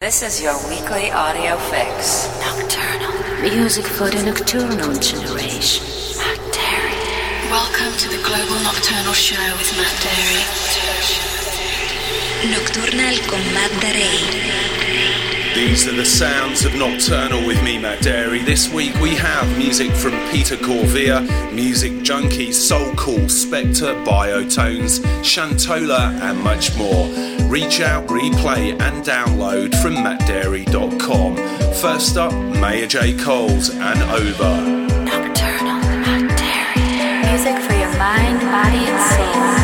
This is your weekly audio fix. Nocturnal. Music for the nocturnal generation. Matt Darey. Welcome to the Global Nocturnal Show with Matt Darey. Nocturnal con Matt Darey. These are the sounds of Nocturnal with me, Matt Darey. This week we have music from Peter Corvia, Music Junkie, Soul Cool, Spectre, Biotones, Shantola, and much more. Reach out, replay, and download from mattdarey.com. First up, Maya J. Coles and Over. Nocturnal. Matt Darey. Music for your mind, body, and soul.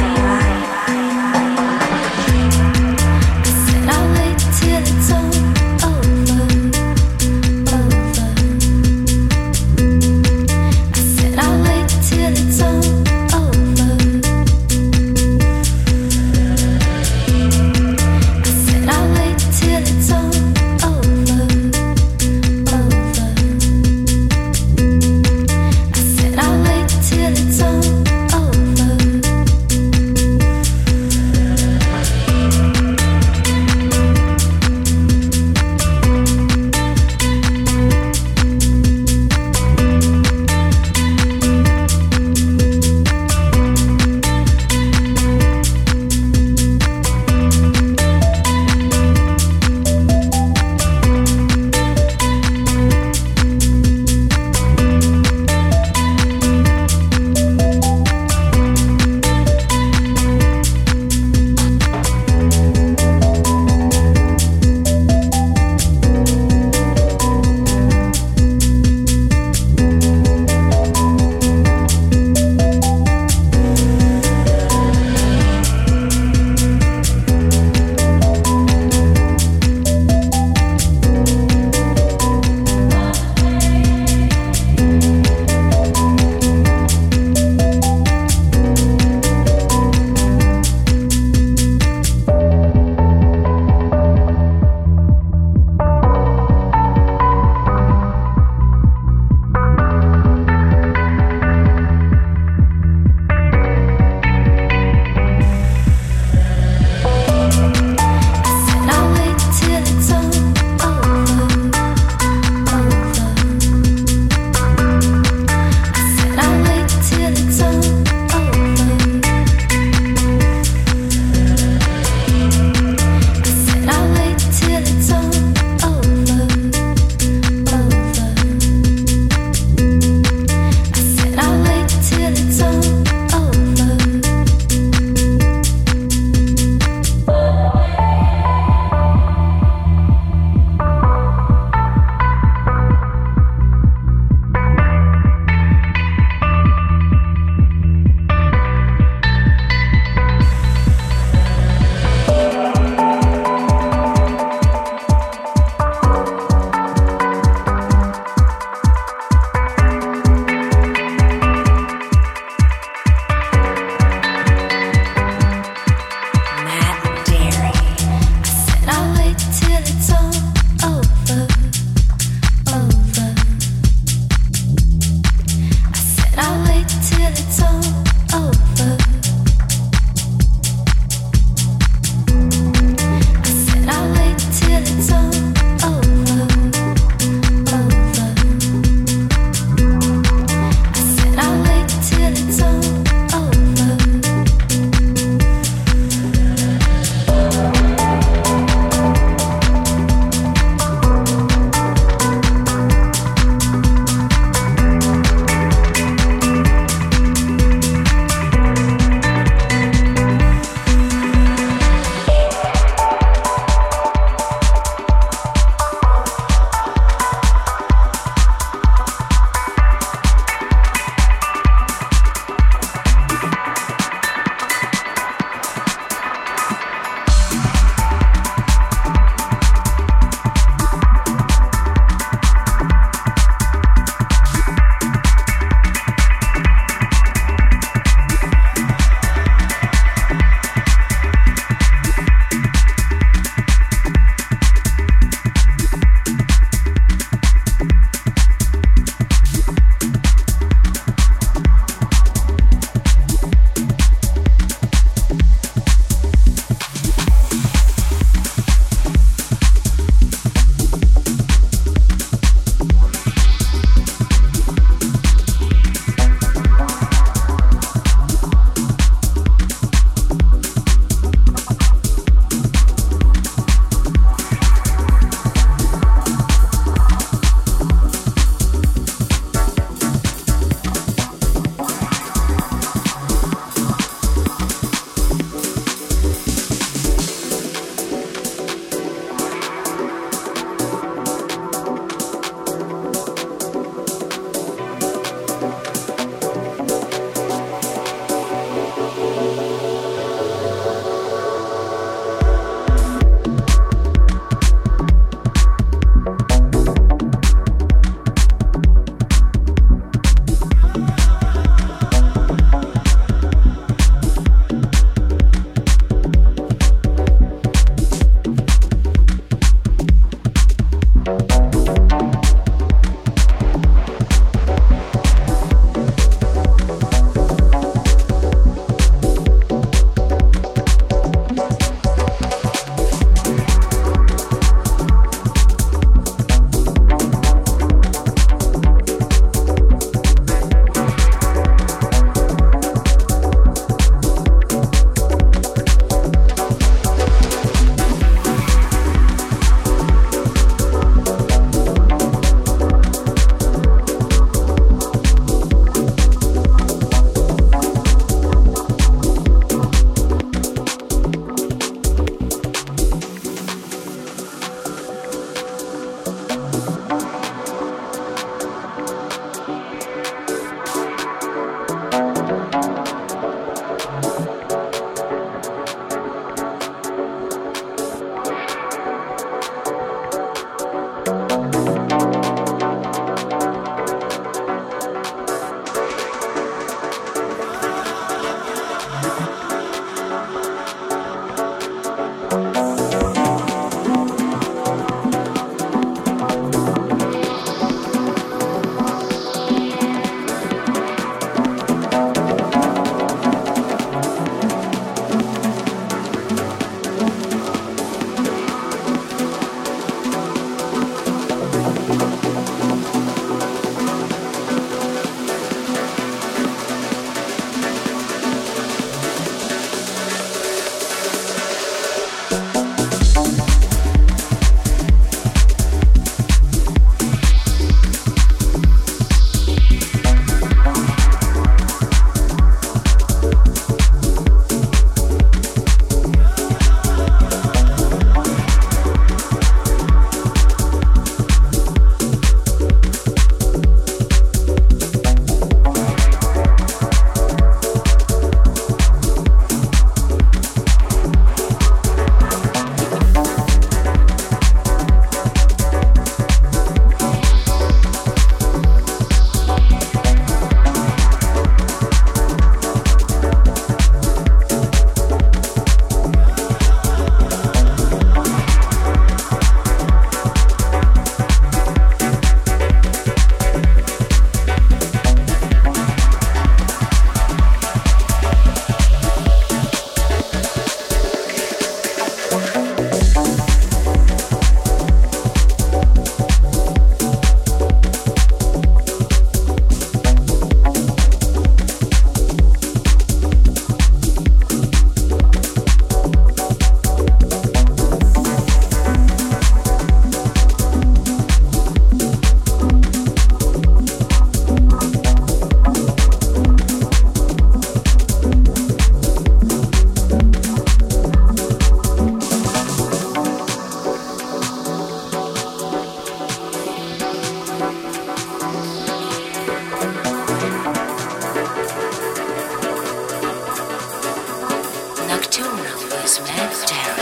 nocturnal is Matt Darey.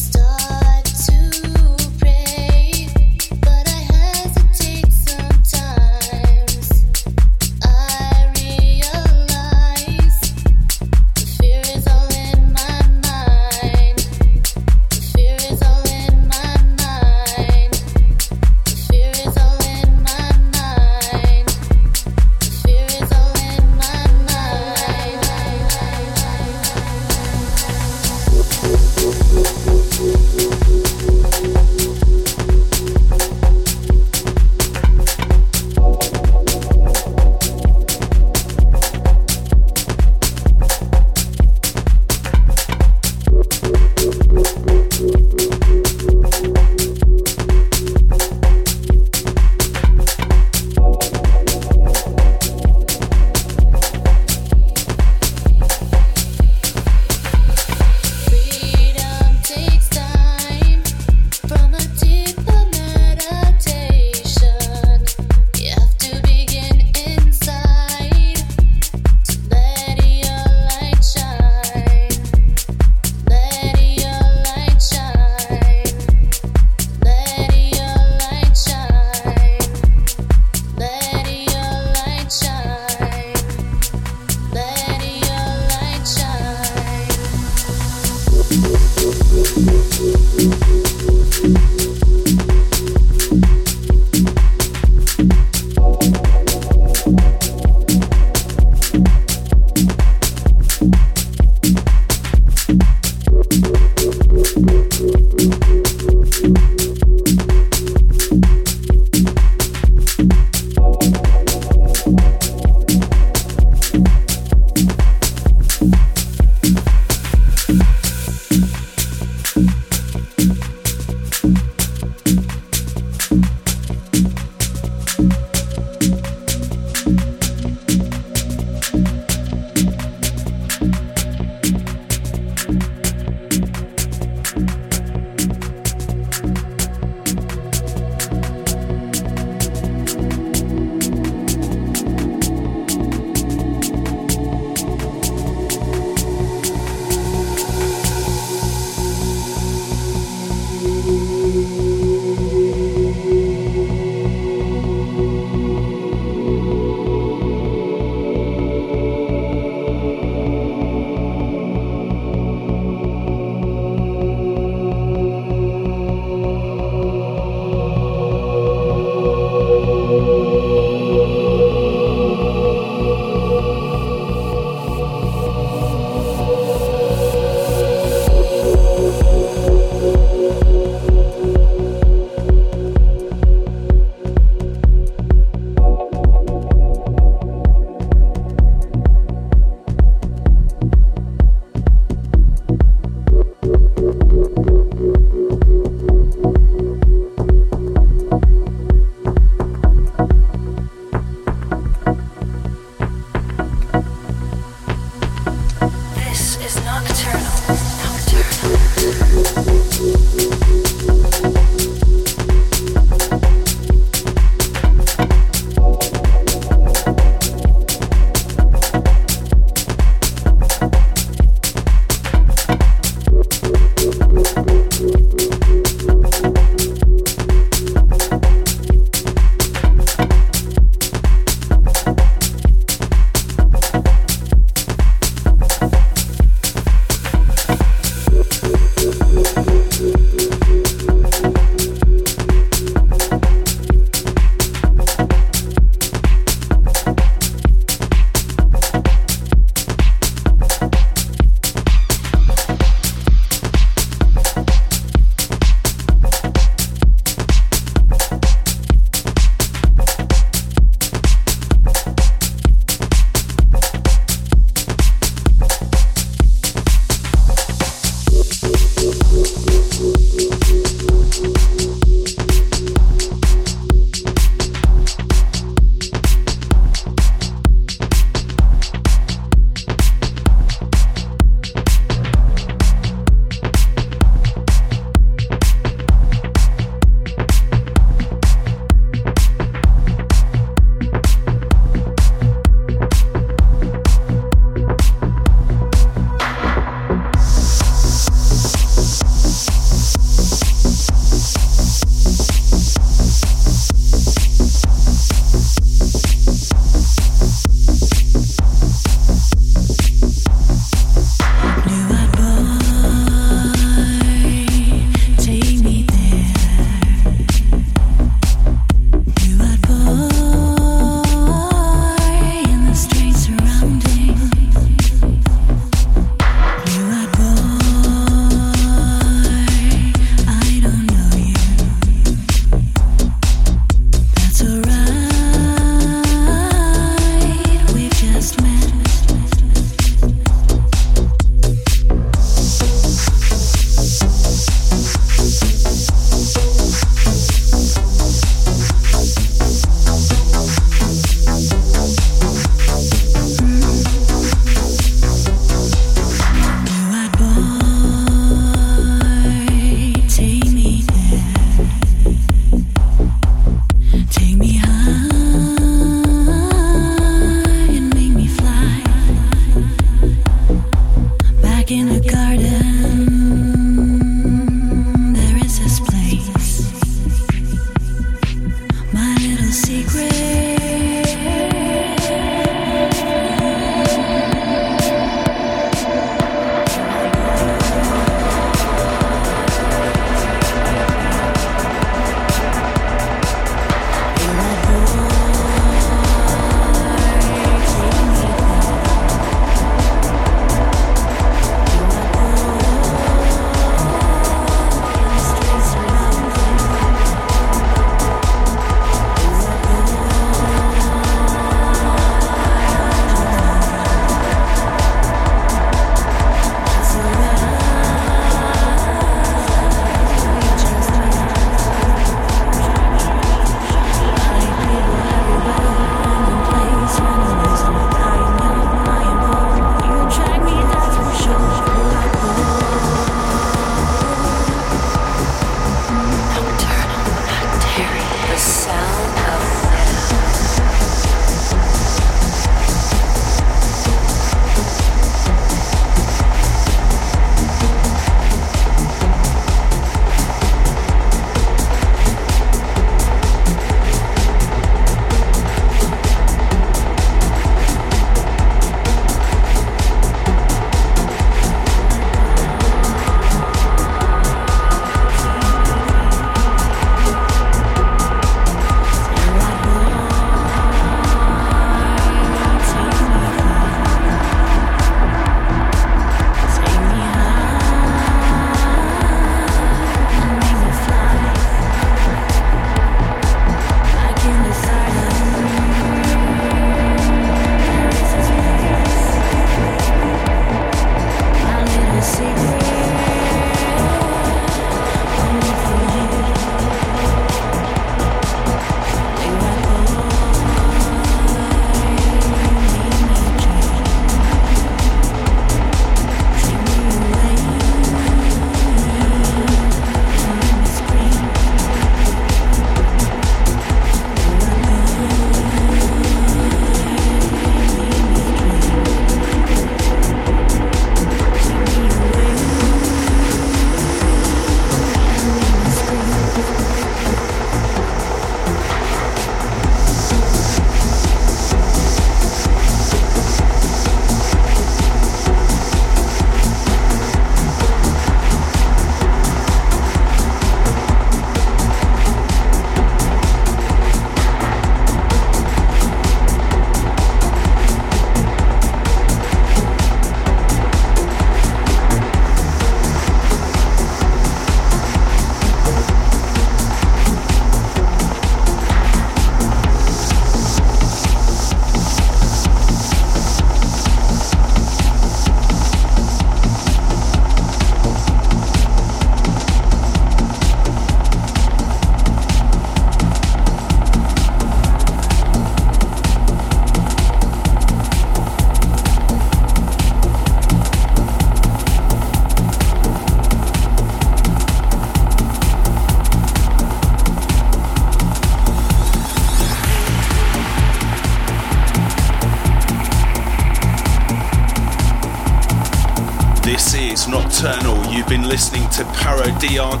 Been listening to Parodion,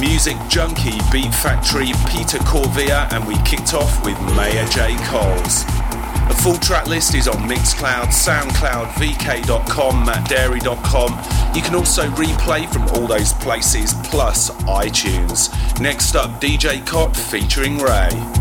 Music Junkie, Beat Factory, Peter Corvia, and we kicked off with Maya J. Coles. A full track list is on Mixcloud, Soundcloud, VK.com, MattDarey.com. You can also replay from all those places plus iTunes. Next up, DJ Cot featuring Ray.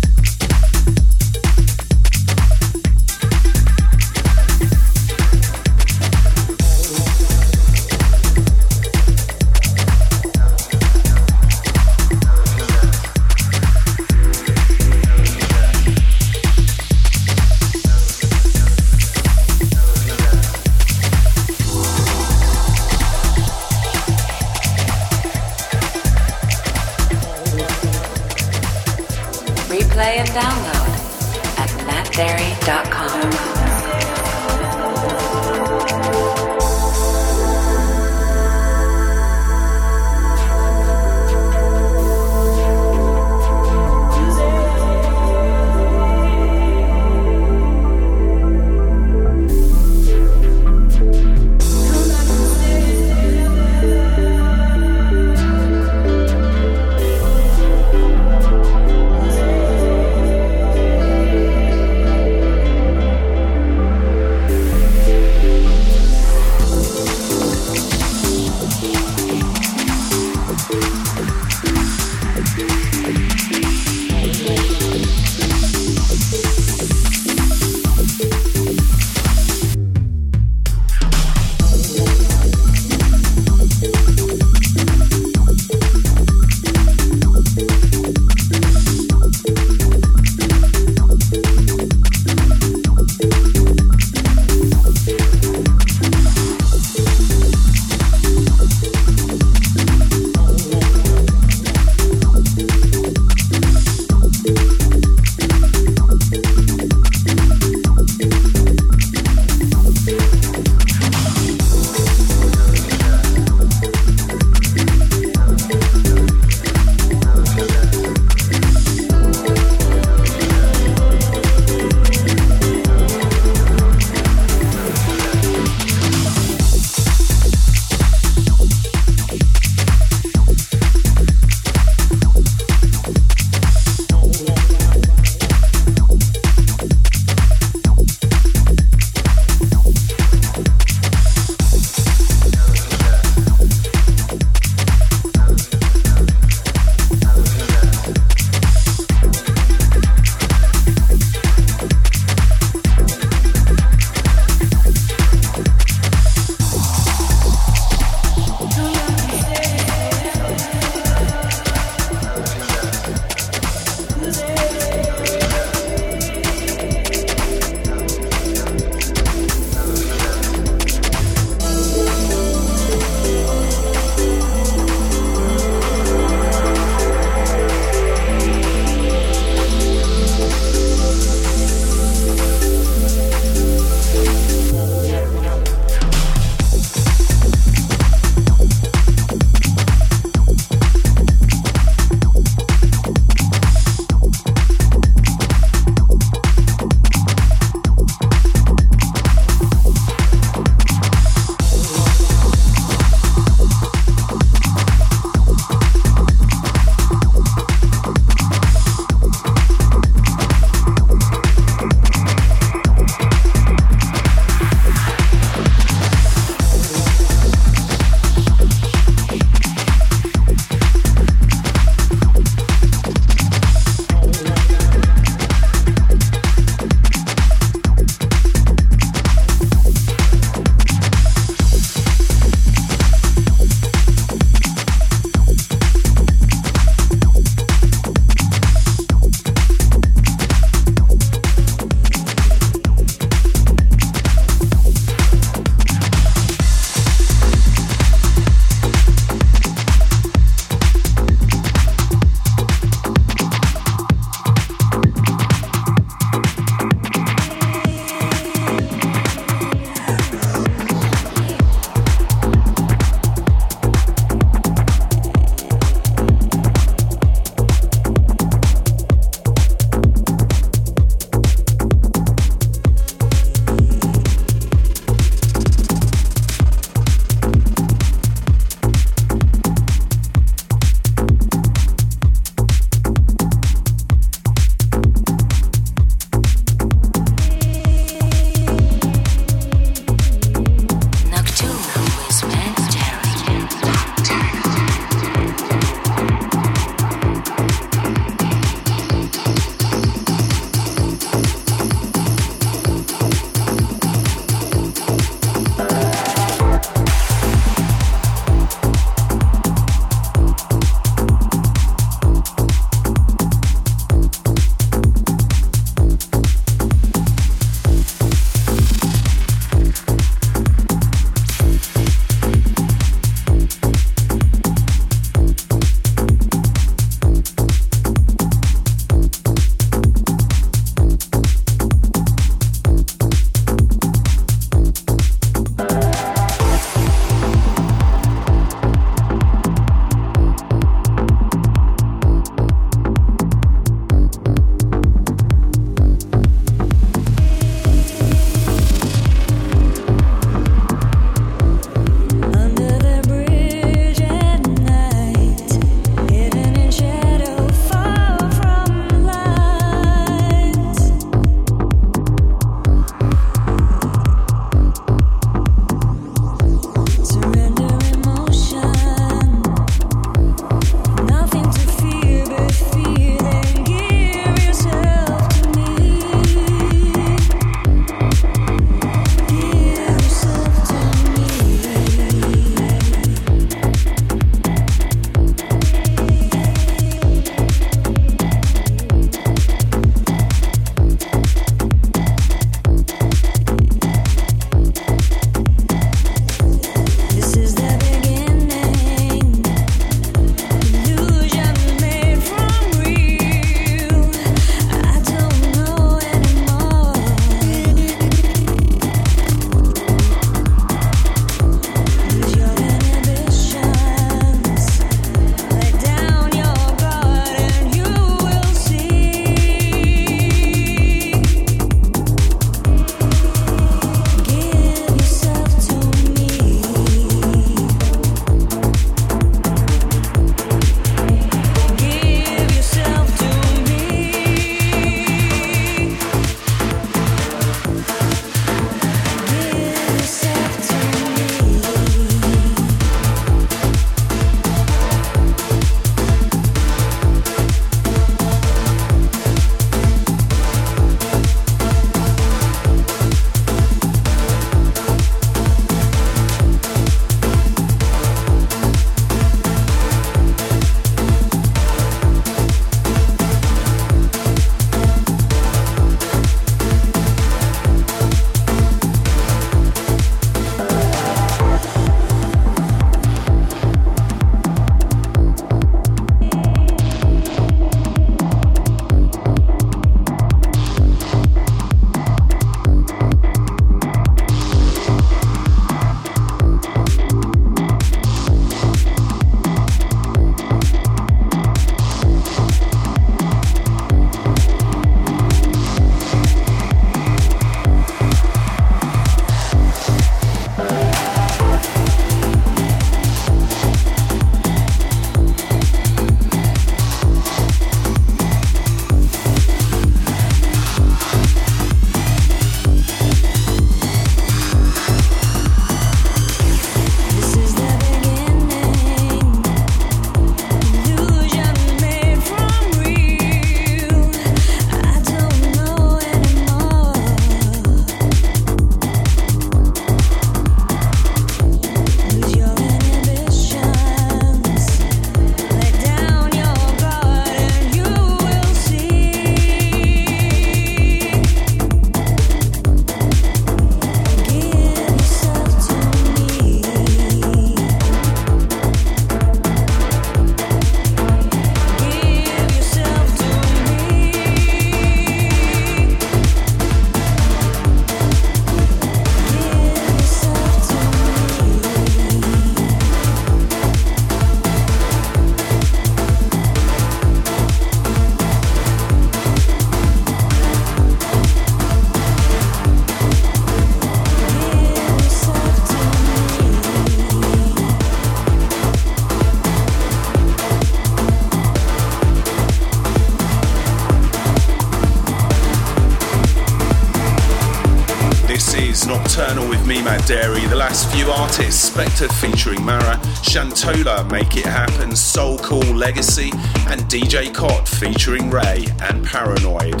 Artists featuring Mara, Shantola, Make It Happen, Soul Cool Legacy, and DJ Cot featuring Ray and Paranoid.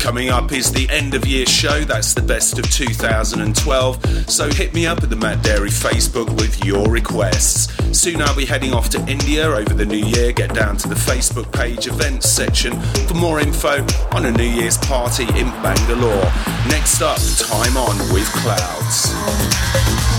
Coming up is the end of year show, that's the best of 2012. So hit me up at the Matt Darey Facebook with your requests. Soon I'll be heading off to India over the new year. Get down to the Facebook page events section for more info on a New Year's party in Bangalore. Next up, Time On with Clouds.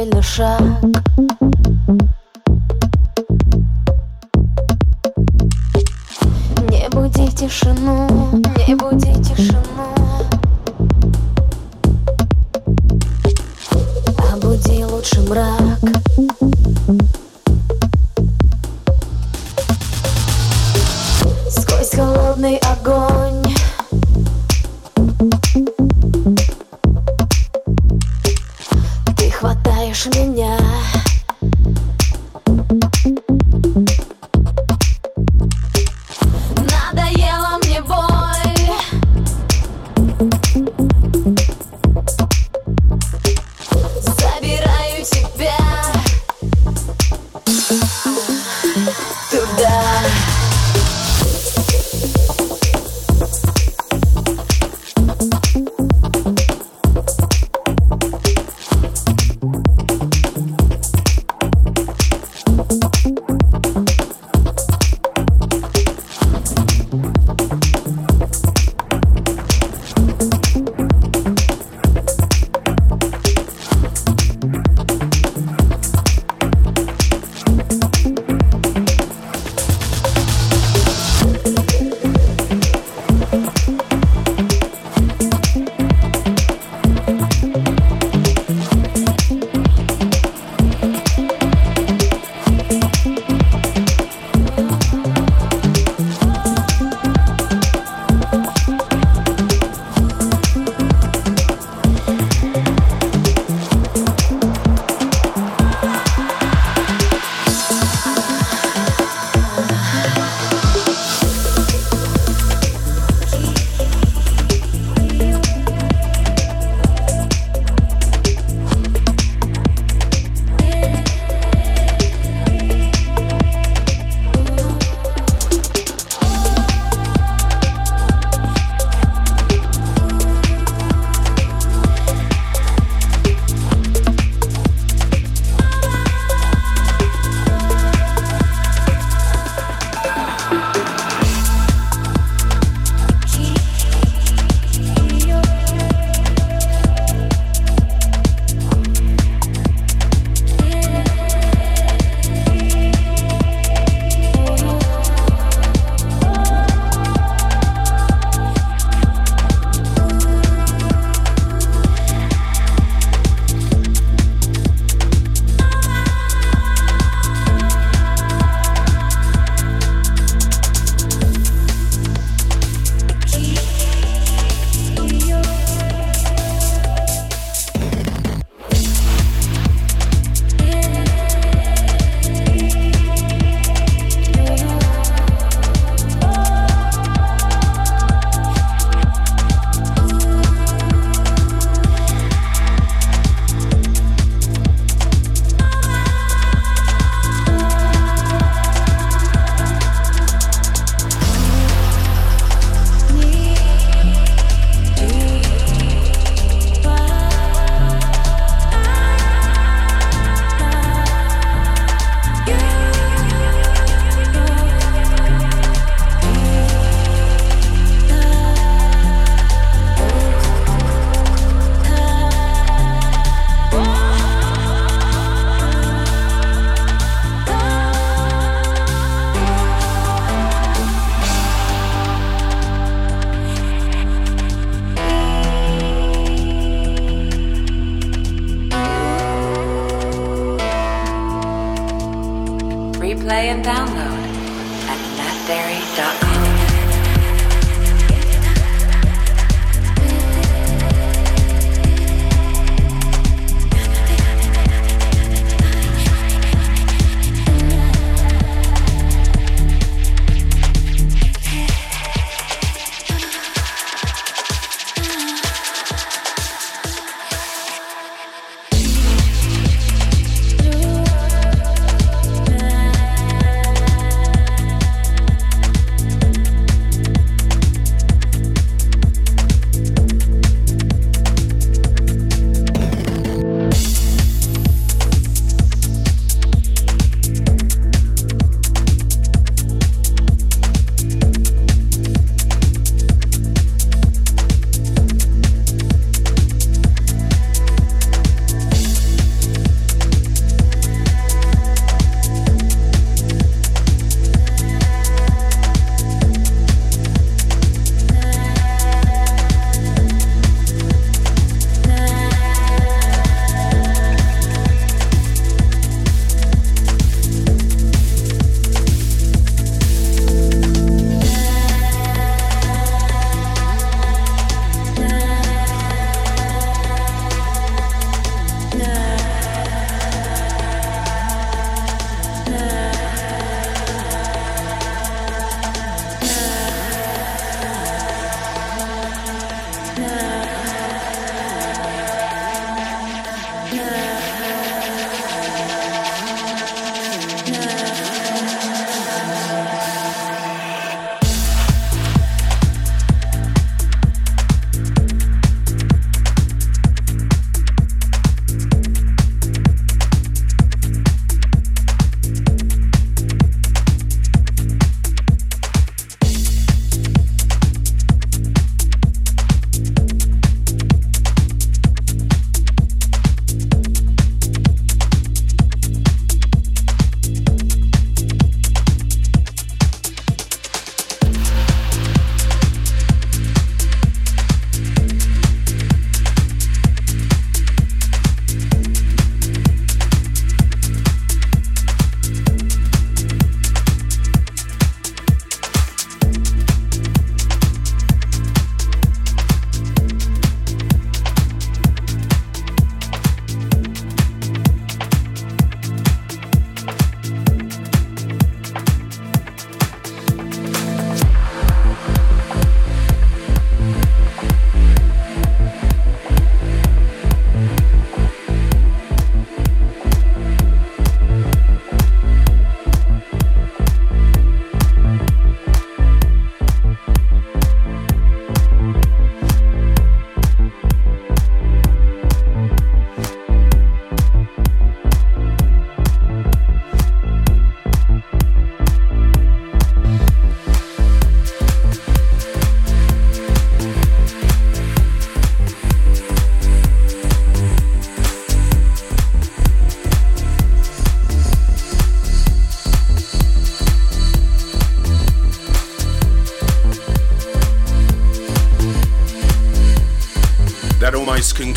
правильный шаг. Не буди тишину, не буди тишину. А буди лучше мрак.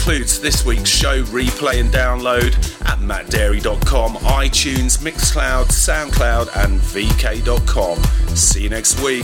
Concludes this week's show. Replay and download at mattdarey.com, iTunes, Mixcloud, Soundcloud, and VK.com. See you next week.